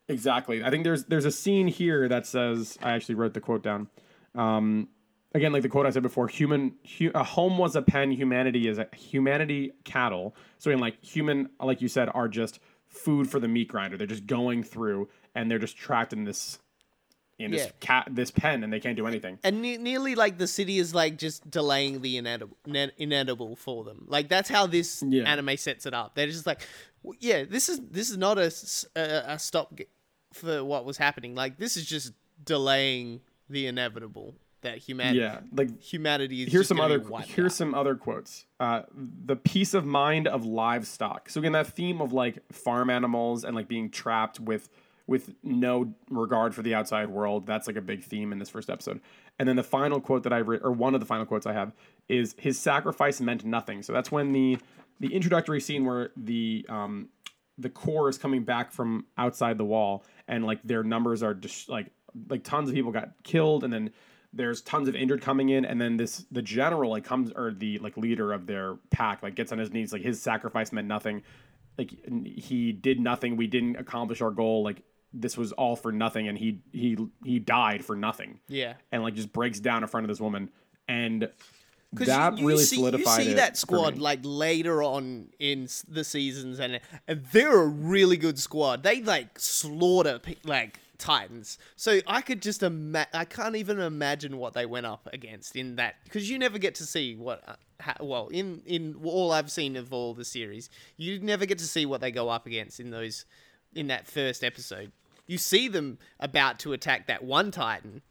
Exactly. I think there's there's a scene here that says I actually wrote the quote down. Um, again, like the quote I said before, human hu- a home was a pen, humanity is a humanity cattle. So in like human, like you said, are just food for the meat grinder. They're just going through and they're just trapped in this in this cat this pen and they can't do anything. And ne- nearly like the city is like just delaying the inedible, ne- inedible for them. Like that's how this Yeah. anime sets it up. They're just like, yeah, this is this is not a stop g- for what was happening. Like this is just delaying the inevitable that humanity Yeah, like humanity is. here's some other here's out. some other quotes uh the peace of mind of livestock so again that theme of like farm animals and like being trapped with with no regard for the outside world that's like a big theme in this first episode and then the final quote that i read or one of the final quotes i have is his sacrifice meant nothing so that's when the the introductory scene where the um the corps is coming back from outside the wall and like their numbers are just like like tons of people got killed and then there's tons of injured coming in and then this the general like comes or the like leader of their pack like gets on his knees like his sacrifice meant nothing. Like he did nothing. We didn't accomplish our goal. Like this was all for nothing and he he he died for nothing. Yeah. and like just breaks down in front of this woman and that you, you really see, solidified You see that squad like later on in the seasons, and, and they're a really good squad. They like slaughter like titans. So I could just ima- I can't even imagine what they went up against in that because you never get to see what. Uh, ha- well, in in all I've seen of all the series, you never get to see what they go up against in those in that first episode. You see them about to attack that one titan,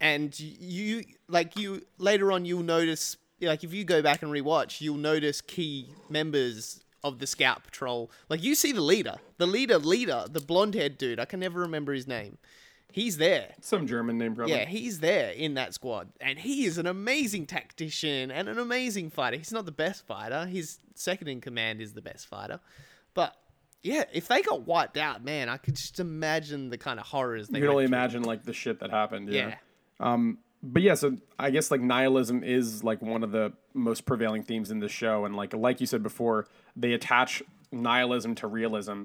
and you like you later on you'll notice like if you go back and rewatch you'll notice key members of the scout patrol. Like you see the leader the leader leader the blonde haired dude i can never remember his name. He's there. Some german name probably. Yeah he's there in that squad and he is an amazing tactician and an amazing fighter. He's not the best fighter. His second in command is the best fighter. But yeah if they got wiped out man i could just imagine the kind of horrors they you can only imagine like the shit that happened yeah. yeah Um, but yeah, so I guess like nihilism is like one of the most prevailing themes in this show, and like like you said before, they attach nihilism to realism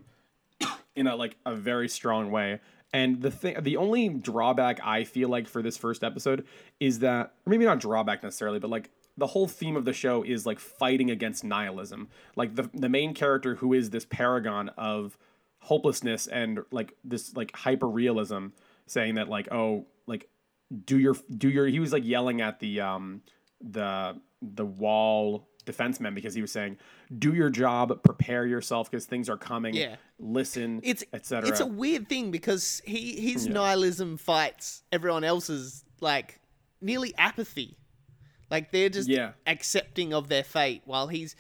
*coughs* in a like a very strong way. And the thing, the only drawback I feel like for this first episode is that, or maybe not drawback necessarily, but like the whole theme of the show is like fighting against nihilism. Like the the main character who is this paragon of hopelessness and like this like hyper realism, saying that like oh like do your do your he was like yelling at the um the the wall defensemen because he was saying do your job prepare yourself because things are coming Yeah. listen It's etc It's a weird thing because he his nihilism fights everyone else's like nearly apathy. Like they're just Yeah. accepting of their fate while he's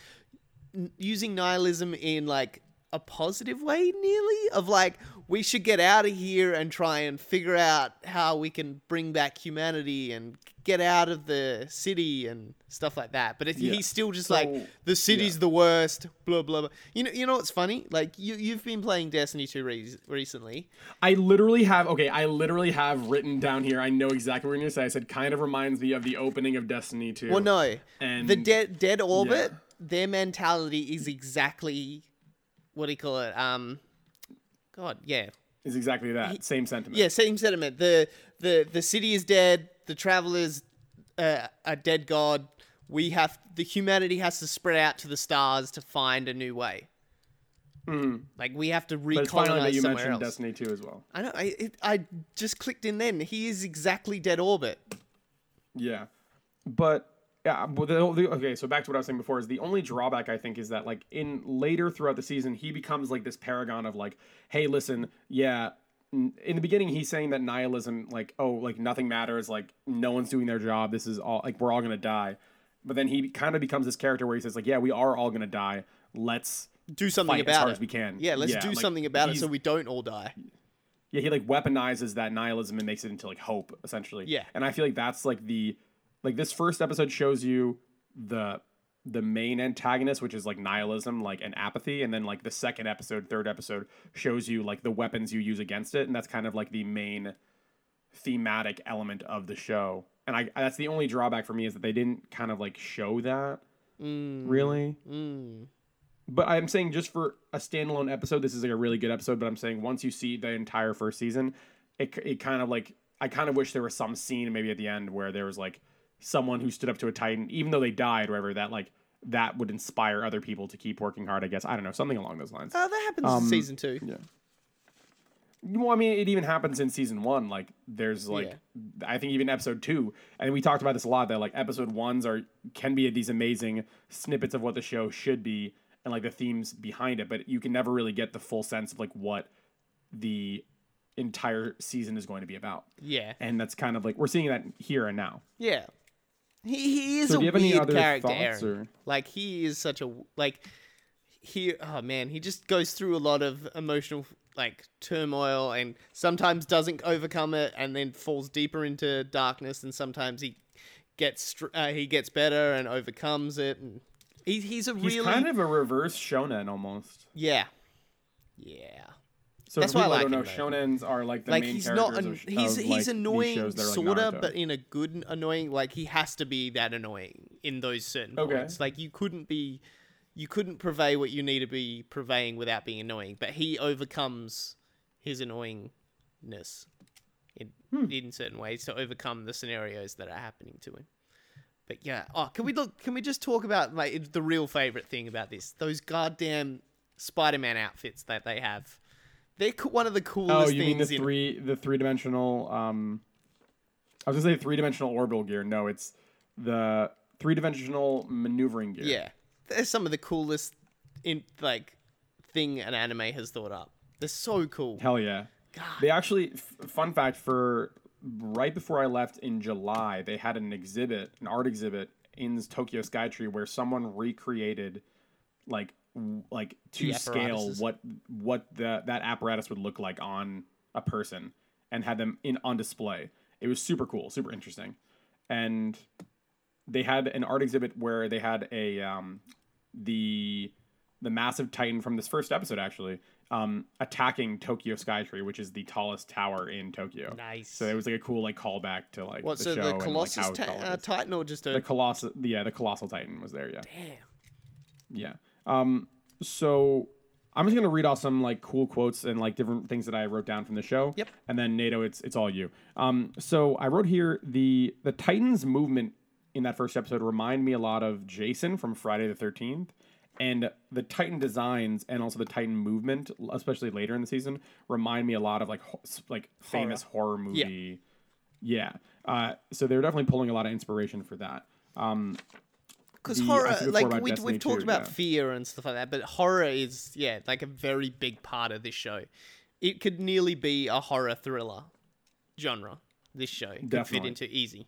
using nihilism in like a positive way nearly of like we should get out of here and try and figure out how we can bring back humanity and get out of the city and stuff like that but Yeah. he's still just So, like the city's yeah. the worst blah blah blah you know you know what's funny like you you've been playing destiny 2 re- recently I literally have okay. I literally have written down here. I know exactly what you're gonna say. I said kind of reminds me of the opening of Destiny 2. well no And- the dead dead orbit yeah. their mentality is exactly what do you call it um god yeah is exactly that same sentiment. Yeah, same sentiment. The the the city is dead. The travelers uh, a dead god. We have the humanity has to spread out to the stars to find a new way. Like we have to But it's finally that recolonize you somewhere mentioned else. Destiny 2 as well. I know. I it, I just clicked in. Then he is exactly dead orbit. Yeah, but yeah, but the, the, okay. So back to what I was saying before is the only drawback I think is that like in later throughout the season he becomes like this paragon of like, hey, listen, yeah. In the beginning, he's saying that nihilism, like, oh, like nothing matters, like no one's doing their job. This is all like we're all gonna die. But then he kind of becomes this character where he says like, yeah, we are all gonna die. Let's Do something about as hard it. as we can. Yeah, let's do like, something about it so we don't all die. yeah, he like weaponizes that nihilism and makes it into like hope, essentially. Yeah. And I feel like that's like the like this first episode shows you the the main antagonist, which is like nihilism, like and apathy, and then like the second episode, third episode shows you like the weapons you use against it, and that's kind of like the main thematic element of the show. And I that's the only drawback for me is that they didn't kind of like show that mm. really. Mm. But I'm saying just for a standalone episode, this is like a really good episode. But I'm saying once you see the entire first season, it it kind of like I kind of wish there was some scene maybe at the end where there was like someone who stood up to a titan, even though they died, or whatever. That like that would inspire other people to keep working hard. I guess I don't know something along those lines. Oh, that happens Um, in season two. Well, I mean, it even happens in season one. Like, there's like, I think even episode two, and we talked about this a lot. That like episode ones are can be these amazing snippets of what the show should be, and like the themes behind it. But you can never really get the full sense of like what the entire season is going to be about. Yeah, And that's kind of like we're seeing that here and now. yeah. He he is So a do you have any weird character, or- Like he is such a like he oh man, he just goes through a lot of emotional like turmoil and sometimes doesn't overcome it and then falls deeper into darkness and sometimes he gets uh, he gets better and overcomes it and he, he's a He's really kind of a reverse shonen almost. yeah. Yeah. So That's why I like don't know, shonens are like the like main he's not characters an, of he's of, he's like, annoying shows that are like sorta but in a good annoying like he has to be that annoying in those certain Okay. points. Like you couldn't be you couldn't purvey what you need to be purveying without being annoying but he overcomes his annoyingness in Hmm. in certain ways to overcome the scenarios that are happening to him. But yeah. Oh can we look can we just talk about like the real favorite thing about this? Those goddamn spider-man outfits that they have they're one of the coolest Oh, you mean the in three the three dimensional? Um, I was gonna say three dimensional orbital gear. No, it's the three dimensional maneuvering gear. Yeah, they're some of the coolest in like thing an anime has thought up. They're so cool. Hell yeah. God. They actually, f- fun fact for right before I left in July, they had an exhibit, an art exhibit in Tokyo Skytree where someone recreated like like to scale what what the, that apparatus would look like on a person and had them in on display. It was super cool, super interesting. And they had an art exhibit where they had a um, the the massive titan from this first episode actually um, attacking Tokyo Skytree, which is the tallest tower in Tokyo. Nice. So it was like a cool like callback to like What? the so show the and, like, Colossus ta- uh. Titan or just a the colossal yeah the colossal titan was there yeah damn? yeah um so i'm just gonna read off some like cool quotes and like different things that i wrote down from the show Yep. and then nato it's it's all you um so i wrote here the the titans movement in that first episode remind me a lot of jason from friday the 13th and the titan designs and also the titan movement especially later in the season remind me a lot of like ho- like famous horror movie Yeah. yeah. Uh, so they're definitely pulling a lot of inspiration for that. Um, Because horror, like we, we've talked 2, about yeah. fear and stuff like that, but horror is yeah, like a very big part of this show. It could nearly be a horror thriller genre. This show could fit Definitely. into easy.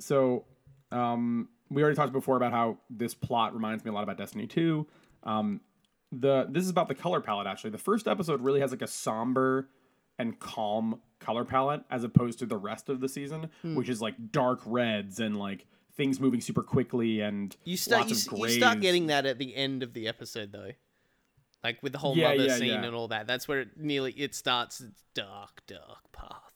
so um, we already talked before about how this plot reminds me a lot about Destiny 2. Um, the this is about the color palette actually. The first episode really has like a somber and calm color palette as opposed to the rest of the season, Hmm. which is like dark reds and like things moving super quickly and You start you, you start getting that at the end of the episode though. Like with the whole Yeah, mother yeah, scene yeah. and all that. That's where it nearly it starts its dark, dark path.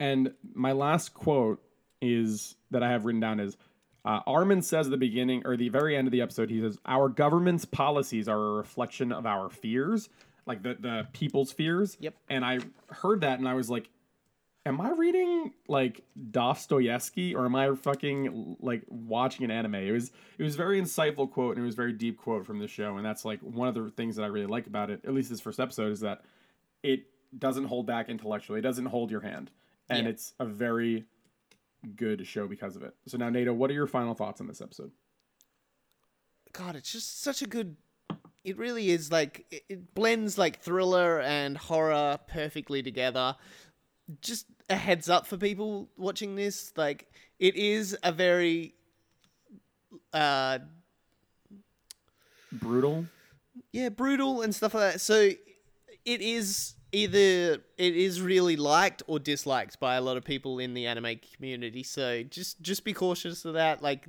And my last quote is that I have written down is uh, Armin says at the beginning or the very end of the episode, he says, Our government's policies are a reflection of our fears, like the, the people's fears. Yep. And I heard that and I was like, Am I reading like Dostoevsky or am I fucking like watching an anime? It was it was a very insightful quote and it was a very deep quote from the show. And that's like one of the things that I really like about it, at least this first episode, is that it doesn't hold back intellectually. It doesn't hold your hand. And Yeah. it's a very good show because of it. So now, Nato, what are your final thoughts on this episode? God, it's just such a good. It really is like it, it blends like thriller and horror perfectly together. Just a heads up for people watching this, like it is a very, uh, Brutal. yeah, brutal and stuff like that. So it is either it is really liked or disliked by a lot of people in the anime community. So just just be cautious of that. Like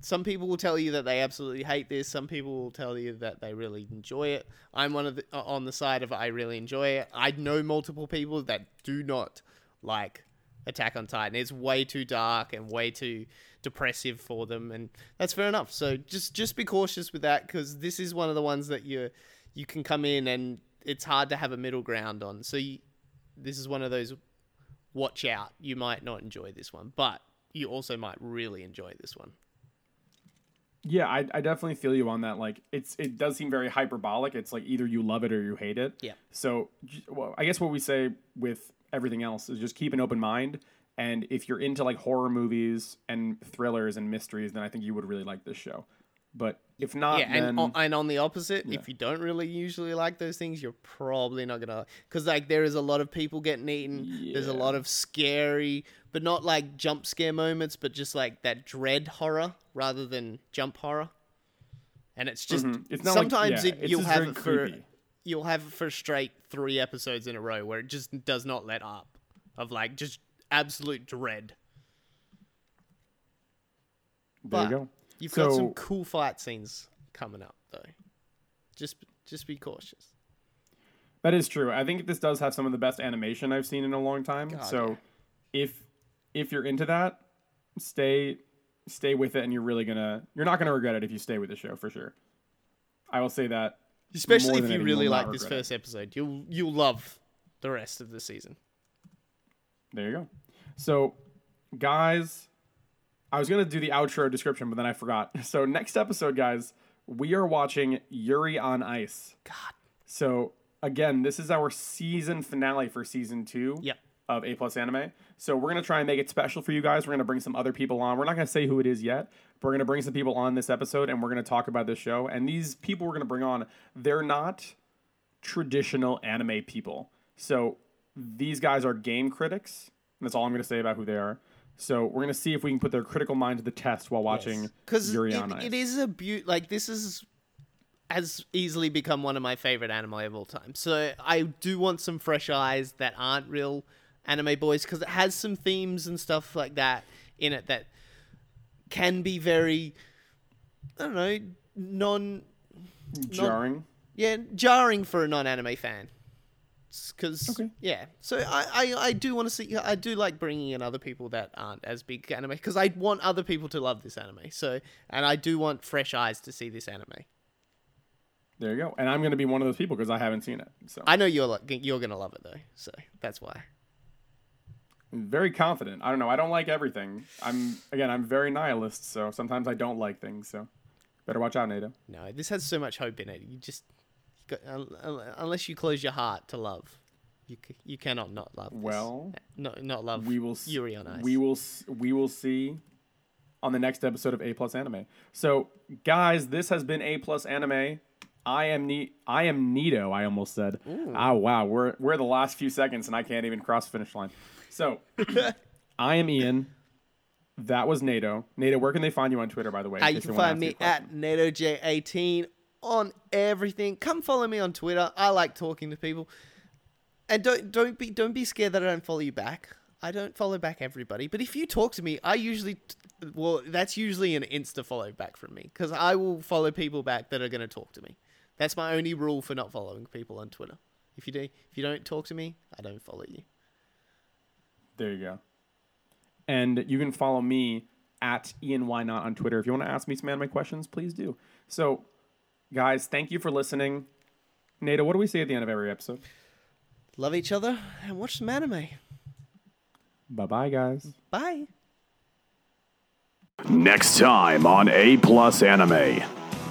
some people will tell you that they absolutely hate this. Some people will tell you that they really enjoy it. I'm one of the uh, on the side of I really enjoy it. I know multiple people that do not like Attack on Titan. It's way too dark and way too depressive for them, and that's fair enough. So just just be cautious with that because this is one of the ones that you you can come in and it's hard to have a middle ground on. So you, this is one of those watch out. You might not enjoy this one, but you also might really enjoy this one. Yeah, I, I definitely feel you on that. Like, it's it does seem very hyperbolic. It's like either you love it or you hate it. Yeah. So, well, I guess what we say with everything else is just keep an open mind. And if you're into like horror movies and thrillers and mysteries, then I think you would really like this show. But if not, yeah, then and on, and on the opposite, if you don't really usually like those things, you're probably not gonna because like there is a lot of people getting eaten. There's a lot of scary, but not like jump scare moments, but just like that dread horror rather than jump horror. And it's just Mm-hmm. It's not like- sometimes yeah, it, you'll have it for creepy. you'll have it for straight three episodes in a row where it just does not let up of like just absolute dread. there you go. You've so, got some cool fight scenes coming up though. Just just be cautious. That is true. I think this does have some of the best animation I've seen in a long time. God, so yeah. if if you're into that, stay stay with it and you're really gonna you're not gonna regret it if you stay with the show for sure. I will say that Especially if you really like this regret it. first episode. You'll you'll love the rest of the season. There you go. So, guys, I was gonna do the outro description, but then I forgot. *laughs* So next episode, guys, we are watching Yuri on Ice. God. So again, this is our season finale for season two Yep. of A Plus Anime. So we're gonna try and make it special for you guys. We're gonna bring some other people on. We're not gonna say who it is yet, but we're gonna bring some people on this episode, and we're gonna talk about this show. And these people we're gonna bring on, they're not traditional anime people. So these guys are game critics. And that's all I'm gonna say about who they are. So we're gonna see if we can put their critical mind to the test while watching Because Yuri it, it is a beaut. Like this is has easily become one of my favorite anime of all time. So I do want some fresh eyes that aren't real anime boys because it has some themes and stuff like that in it that can be very I don't know non jarring. yeah, jarring for a non-anime fan. Because Okay. yeah, so I, I, I do want to see. I do like bringing in other people that aren't as big anime because I want other people to love this anime. So and I do want fresh eyes to see this anime. There you go. And I'm going to be one of those people because I haven't seen it. So I know you're you're gonna love it though, so that's why. I'm very confident. I don't know. I don't like everything. I'm again. I'm very nihilist. So sometimes I don't like things. So better watch out, Nato. No, this has so much hope in it. You just you got, un- un- unless you close your heart to love, you c- you cannot not love. This. Well, no, not love. we will. Yuri on Ice. We will. We will see on the next episode of A Plus Anime. So guys, this has been A Plus Anime. I am ne- I am Nito. I almost said. Oh wow, we're we're the last few seconds and I can't even cross the finish line. So *coughs* I am Ian. That was Nato. Nato, where can they find you on Twitter, by the way? Uh, you can find me at NatoJ18 on everything. Come follow me on Twitter. I like talking to people. And don't don't be don't be scared that I don't follow you back. I don't follow back everybody, but if you talk to me, I usually well, that's usually an insta follow back from me because I will follow people back that are going to talk to me. That's my only rule for not following people on Twitter. If you do, if you don't talk to me, I don't follow you. There you go. And you can follow me at Ian Why Not on Twitter. If you want to ask me some anime questions, please do. So, guys, thank you for listening. Nato, what do we say at the end of every episode? Love each other and watch some anime. Bye bye, guys. Bye. Next time on A Plus Anime,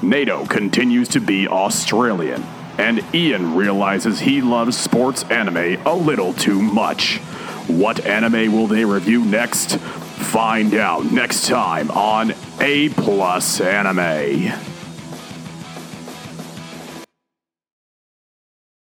Nato continues to be Australian, and Ian realizes he loves sports anime a little too much. What anime will they review next? Find out next time on A Plus Anime.